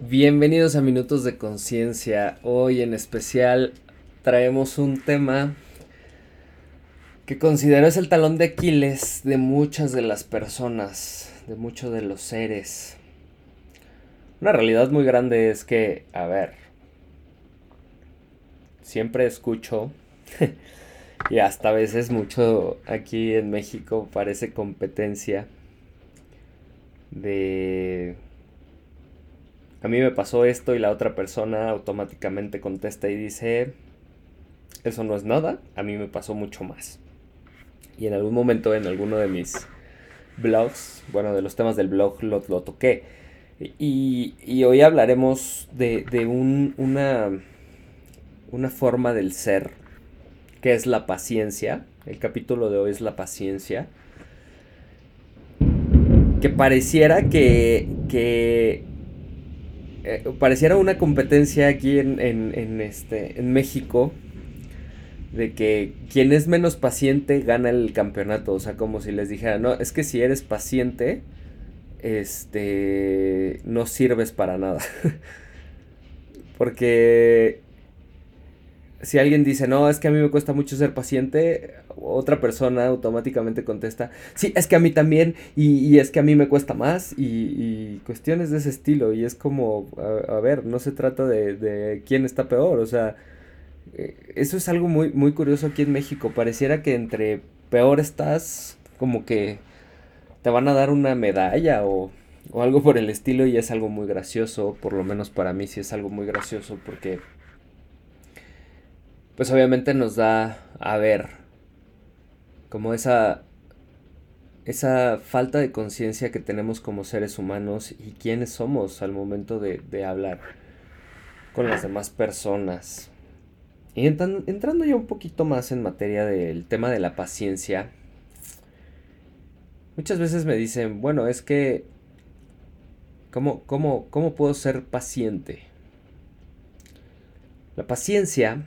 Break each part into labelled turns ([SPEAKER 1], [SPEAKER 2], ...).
[SPEAKER 1] Bienvenidos a Minutos de Conciencia. Hoy en especial traemos un tema que considero es el talón de Aquiles de muchas de las personas, de muchos de los seres. Una realidad muy grande es que, a ver, siempre escucho, y hasta a veces mucho aquí en México parece competencia de a mí me pasó esto y la otra persona automáticamente contesta y dice, eso no es nada, a mí me pasó mucho más. Y en algún momento en alguno de mis blogs, bueno, de los temas del blog lo, lo toqué. Y, y, hoy hablaremos de, de un, una, una forma del ser, que es la paciencia. El capítulo de hoy es la paciencia. Que pareciera que, que eh, pareciera una competencia aquí en, este, en México de que quien es menos paciente gana el campeonato. O sea, como si les dijera, no, es que si eres paciente, este, no sirves para nada. Porque si alguien dice, no, es que a mí me cuesta mucho ser paciente, otra persona automáticamente contesta, sí, es que a mí también, y, es que a mí me cuesta más, y, cuestiones de ese estilo, y es como, a, ver, no se trata de, de, quién está peor, o sea, eh, eso es algo muy, muy curioso aquí en México, pareciera que entre peor estás, como que te van a dar una medalla o, o algo por el estilo, y es algo muy gracioso, por lo menos para mí sí es algo muy gracioso, porque pues obviamente nos da a ver como esa esa falta de conciencia que tenemos como seres humanos y quiénes somos al momento de, hablar con las demás personas. Y entrando ya un poquito más en materia del tema de la paciencia, muchas veces me dicen, bueno, es que, ¿cómo, cómo, cómo puedo ser paciente? La paciencia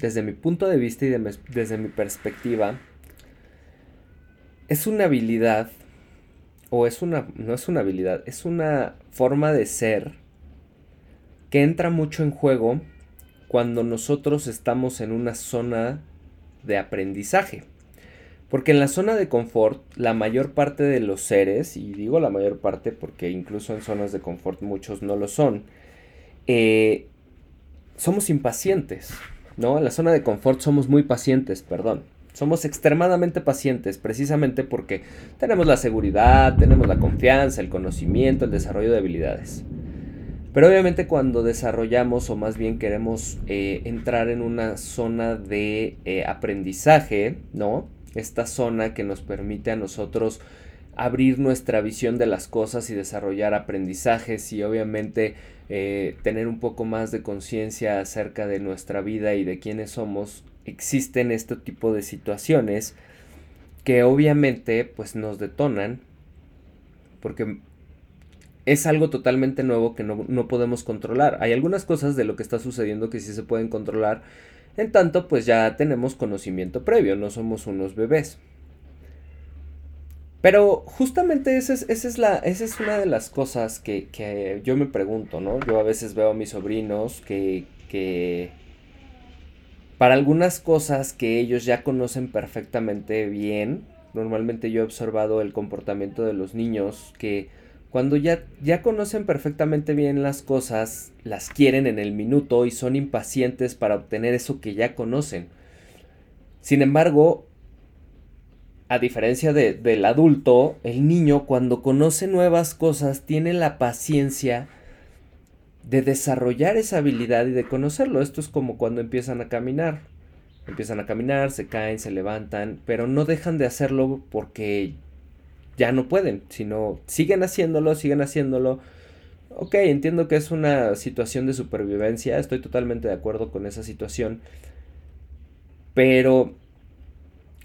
[SPEAKER 1] desde mi punto de vista y desde mi perspectiva, es una habilidad, o es una, no es una habilidad, es una forma de ser que entra mucho en juego cuando nosotros estamos en una zona de aprendizaje. Porque en la zona de confort, la mayor parte de los seres, y digo la mayor parte porque incluso en zonas de confort muchos no lo son, eh, somos impacientes. ¿No? En la zona de confort somos muy pacientes, perdón. Somos extremadamente pacientes precisamente porque tenemos la seguridad, tenemos la confianza, el conocimiento, el desarrollo de habilidades. Pero obviamente cuando desarrollamos o más bien queremos eh, entrar en una zona de eh, aprendizaje, ¿no? Esta zona que nos permite a nosotros abrir nuestra visión de las cosas y desarrollar aprendizajes y obviamente eh, tener un poco más de conciencia acerca de nuestra vida y de quiénes somos, existen este tipo de situaciones que obviamente pues nos detonan porque es algo totalmente nuevo que no, no, podemos controlar. Hay algunas cosas de lo que está sucediendo que sí se pueden controlar, en tanto pues ya tenemos conocimiento previo, no somos unos bebés. Pero justamente esa es, esa es, la, esa es una de las cosas que, yo me pregunto, ¿no? Yo a veces veo a mis sobrinos que, que para algunas cosas que ellos ya conocen perfectamente bien, normalmente yo he observado el comportamiento de los niños que cuando ya, ya conocen perfectamente bien las cosas, las quieren en el minuto y son impacientes para obtener eso que ya conocen. Sin embargo, a diferencia del adulto, el niño cuando conoce nuevas cosas tiene la paciencia de desarrollar esa habilidad y de conocerlo. Esto es como cuando empiezan a caminar. Empiezan a caminar, se caen, se levantan, pero no dejan de hacerlo porque ya no pueden, sino siguen haciéndolo, siguen haciéndolo. Ok, entiendo que es una situación de supervivencia, estoy totalmente de acuerdo con esa situación, pero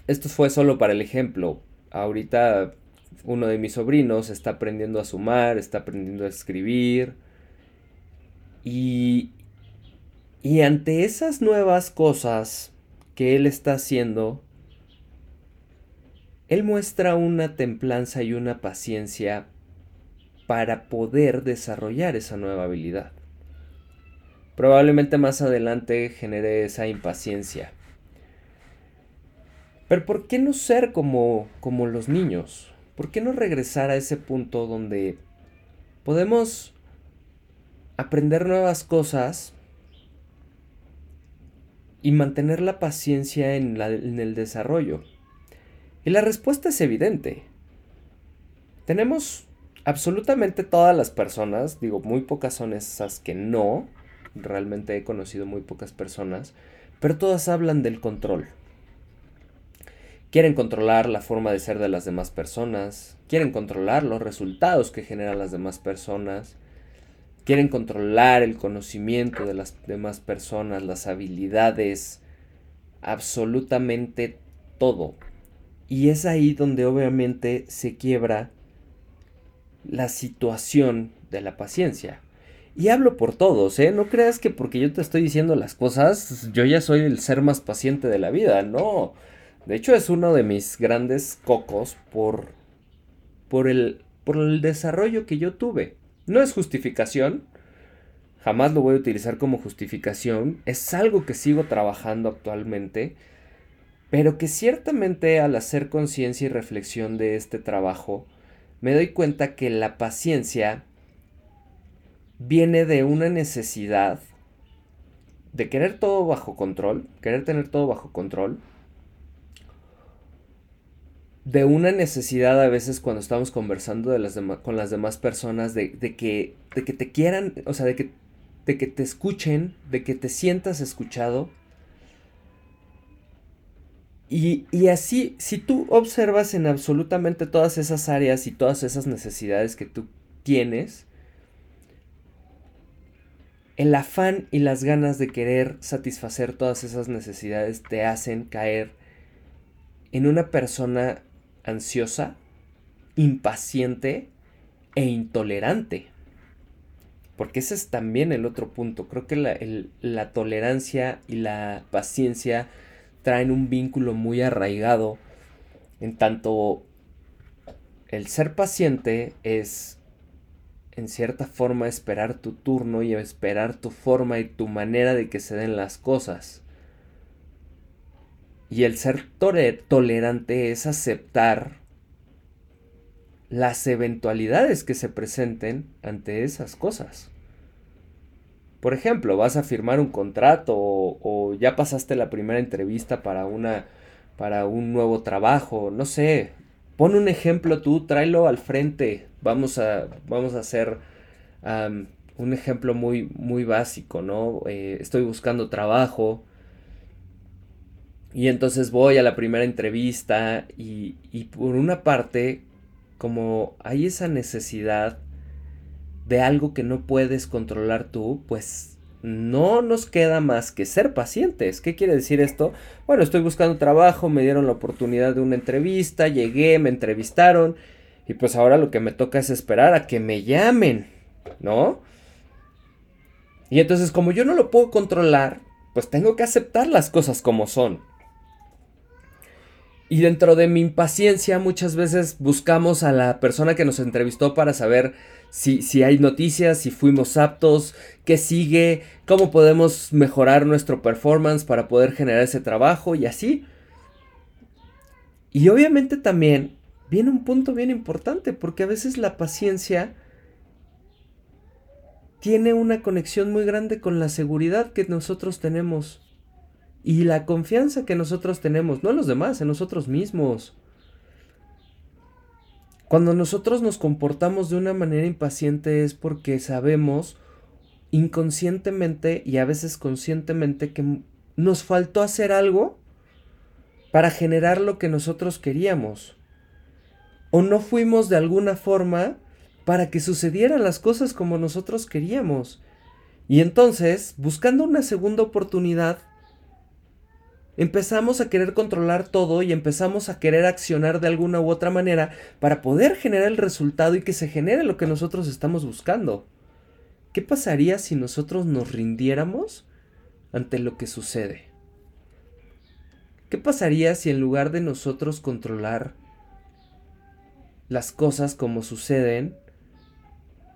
[SPEAKER 1] esto fue solo para el ejemplo. Ahorita uno de mis sobrinos está aprendiendo a sumar, está aprendiendo a escribir. Y, y ante esas nuevas cosas que él está haciendo, él muestra una templanza y una paciencia para poder desarrollar esa nueva habilidad. Probablemente más adelante genere esa impaciencia. Pero ¿por qué no ser como, como los niños? ¿Por qué no regresar a ese punto donde podemos aprender nuevas cosas y mantener la paciencia en, en, el desarrollo? Y la respuesta es evidente. Tenemos absolutamente todas las personas, digo, muy pocas son esas que no, realmente he conocido muy pocas personas, pero todas hablan del control. Quieren controlar la forma de ser de las demás personas, quieren controlar los resultados que generan las demás personas, quieren controlar el conocimiento de las demás personas, las habilidades, absolutamente todo. Y es ahí donde obviamente se quiebra la situación de la paciencia. Y hablo por todos, ¿eh? No creas que porque yo te estoy diciendo las cosas, yo ya soy el ser más paciente de la vida, no. De hecho es uno de mis grandes cocos por, por, el, por el desarrollo que yo tuve. No es justificación, jamás lo voy a utilizar como justificación, es algo que sigo trabajando actualmente, pero que ciertamente al hacer conciencia y reflexión de este trabajo, me doy cuenta que la paciencia viene de una necesidad de querer todo bajo control, querer tener todo bajo control, de una necesidad a veces cuando estamos conversando de las con las demás personas de, que, de que te quieran, o sea, de que, de que te escuchen, de que te sientas escuchado. Y, y así, si tú observas en absolutamente todas esas áreas y todas esas necesidades que tú tienes, el afán y las ganas de querer satisfacer todas esas necesidades te hacen caer en una persona ansiosa, impaciente e intolerante. Porque ese es también el otro punto. Creo que la, la tolerancia y la paciencia traen un vínculo muy arraigado. En tanto, el ser paciente es en cierta forma esperar tu turno y esperar tu forma y tu manera de que se den las cosas. Y el ser tolerante es aceptar las eventualidades que se presenten ante esas cosas. Por ejemplo, vas a firmar un contrato o, ya pasaste la primera entrevista para una para un nuevo trabajo, no sé, Pon un ejemplo tú, tráelo al frente. Vamos a, vamos a hacer un ejemplo muy, muy básico, ¿no? Eh, estoy buscando trabajo. Y entonces voy a la primera entrevista y, y por una parte, como hay esa necesidad de algo que no puedes controlar tú, pues no nos queda más que ser pacientes. ¿Qué quiere decir esto? Bueno, estoy buscando trabajo, me dieron la oportunidad de una entrevista, llegué, me entrevistaron y pues ahora lo que me toca es esperar a que me llamen, ¿no? Y entonces como yo no lo puedo controlar, pues tengo que aceptar las cosas como son. Y dentro de mi impaciencia muchas veces buscamos a la persona que nos entrevistó para saber si, si hay noticias, si fuimos aptos, qué sigue, cómo podemos mejorar nuestro performance para poder generar ese trabajo y así. Y obviamente también viene un punto bien importante, porque a veces la paciencia tiene una conexión muy grande con la seguridad que nosotros tenemos y la confianza que nosotros tenemos, no en los demás, en nosotros mismos. Cuando nosotros nos comportamos de una manera impaciente es porque sabemos inconscientemente y a veces conscientemente que nos faltó hacer algo para generar lo que nosotros queríamos. O no fuimos de alguna forma para que sucedieran las cosas como nosotros queríamos. Y entonces, buscando una segunda oportunidad, Empezamos a querer controlar todo y empezamos a querer accionar de alguna u otra manera para poder generar el resultado y que se genere lo que nosotros estamos buscando. ¿Qué pasaría si nosotros nos rindiéramos ante lo que sucede? ¿Qué pasaría si en lugar de nosotros controlar las cosas como suceden,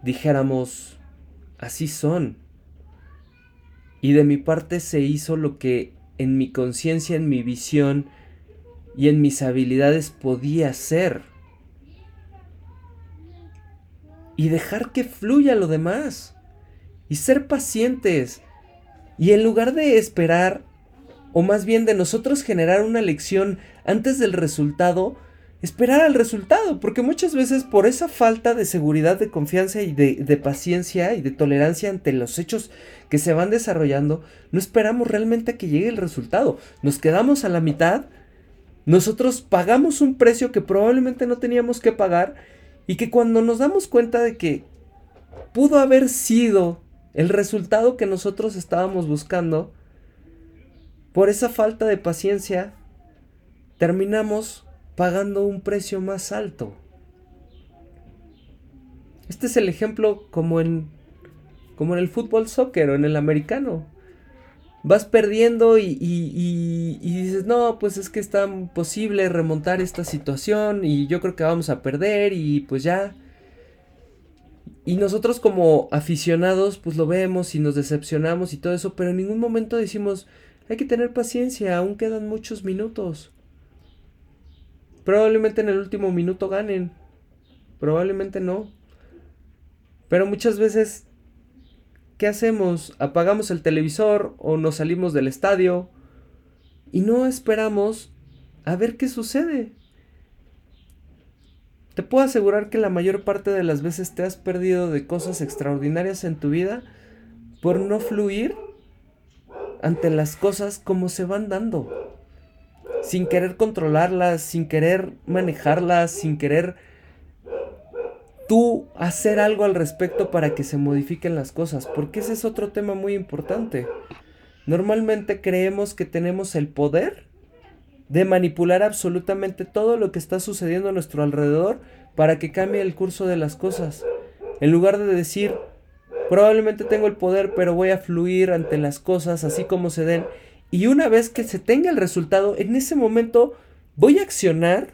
[SPEAKER 1] dijéramos, así son. Y de mi parte se hizo lo que en mi conciencia, en mi visión y en mis habilidades podía ser. Y dejar que fluya lo demás. Y ser pacientes. Y en lugar de esperar, o más bien de nosotros generar una lección antes del resultado, esperar al resultado, porque muchas veces por esa falta de seguridad, de confianza y de, paciencia y de tolerancia ante los hechos que se van desarrollando, no esperamos realmente a que llegue el resultado. Nos quedamos a la mitad, nosotros pagamos un precio que probablemente no teníamos que pagar y que cuando nos damos cuenta de que pudo haber sido el resultado que nosotros estábamos buscando, por esa falta de paciencia, terminamos pagando un precio más alto. Este es el ejemplo como en, como en el fútbol soccer o en el americano. Vas perdiendo y, y, dices, no, pues es que es tan posible remontar esta situación y yo creo que vamos a perder y pues ya. Y nosotros como aficionados pues lo vemos y nos decepcionamos y todo eso, pero en ningún momento decimos, hay que tener paciencia, aún quedan muchos minutos. Probablemente en el último minuto ganen. Probablemente no. Pero muchas veces, ¿qué hacemos? Apagamos el televisor o nos salimos del estadio y no esperamos a ver qué sucede. Te puedo asegurar que la mayor parte de las veces te has perdido de cosas extraordinarias en tu vida por no fluir ante las cosas como se van dando sin querer controlarlas, sin querer manejarlas, sin querer tú hacer algo al respecto para que se modifiquen las cosas, porque ese es otro tema muy importante. Normalmente creemos que tenemos el poder de manipular absolutamente todo lo que está sucediendo a nuestro alrededor para que cambie el curso de las cosas. En lugar de decir, probablemente tengo el poder, pero voy a fluir ante las cosas así como se den y una vez que se tenga el resultado, en ese momento voy a accionar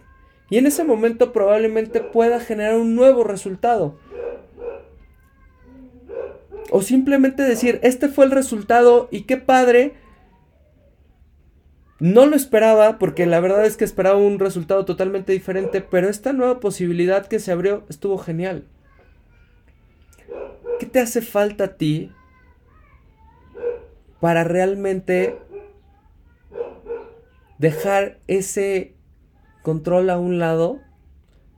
[SPEAKER 1] y en ese momento probablemente pueda generar un nuevo resultado. O simplemente decir, este fue el resultado y qué padre. No lo esperaba porque la verdad es que esperaba un resultado totalmente diferente, pero esta nueva posibilidad que se abrió estuvo genial. ¿Qué te hace falta a ti para realmente dejar ese control a un lado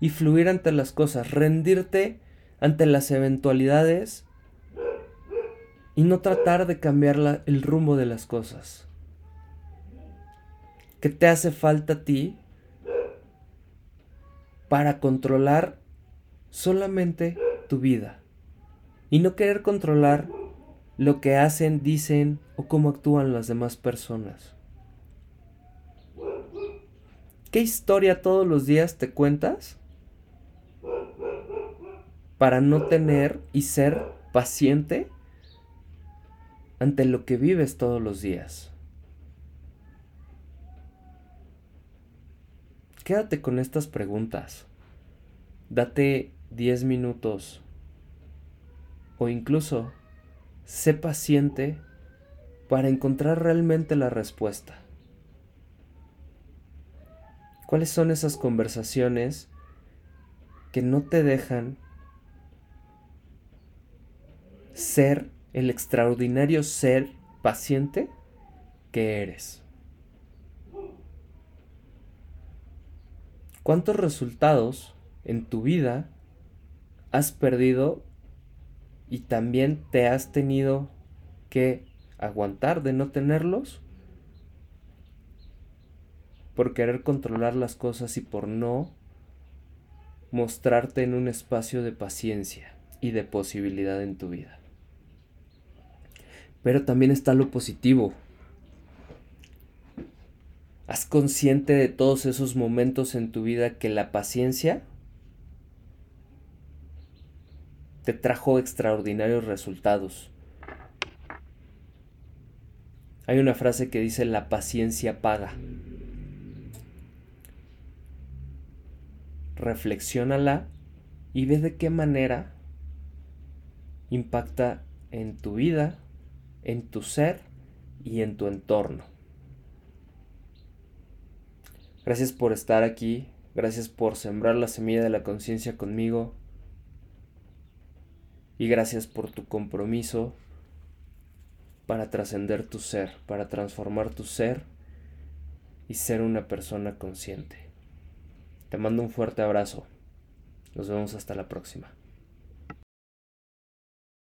[SPEAKER 1] y fluir ante las cosas, rendirte ante las eventualidades y no tratar de cambiar el rumbo de las cosas. ¿Qué te hace falta a ti para controlar solamente tu vida y no querer controlar lo que hacen, dicen o cómo actúan las demás personas? ¿Qué historia todos los días te cuentas? Para no tener y ser paciente ante lo que vives todos los días. Quédate con estas preguntas. Date 10 minutos o incluso sé paciente para encontrar realmente la respuesta. ¿Cuáles son esas conversaciones que no te dejan ser el extraordinario ser paciente que eres? ¿Cuántos resultados en tu vida has perdido y también te has tenido que aguantar de no tenerlos? Por querer controlar las cosas y por no mostrarte en un espacio de paciencia y de posibilidad en tu vida. Pero también está lo positivo. Haz consciente de todos esos momentos en tu vida que la paciencia te trajo extraordinarios resultados. Hay una frase que dice la paciencia paga. Reflexiónala y ve de qué manera impacta en tu vida, en tu ser y en tu entorno. Gracias por estar aquí, gracias por sembrar la semilla de la conciencia conmigo y gracias por tu compromiso para trascender tu ser, para transformar tu ser y ser una persona consciente. Te mando un fuerte abrazo. Nos vemos hasta la próxima.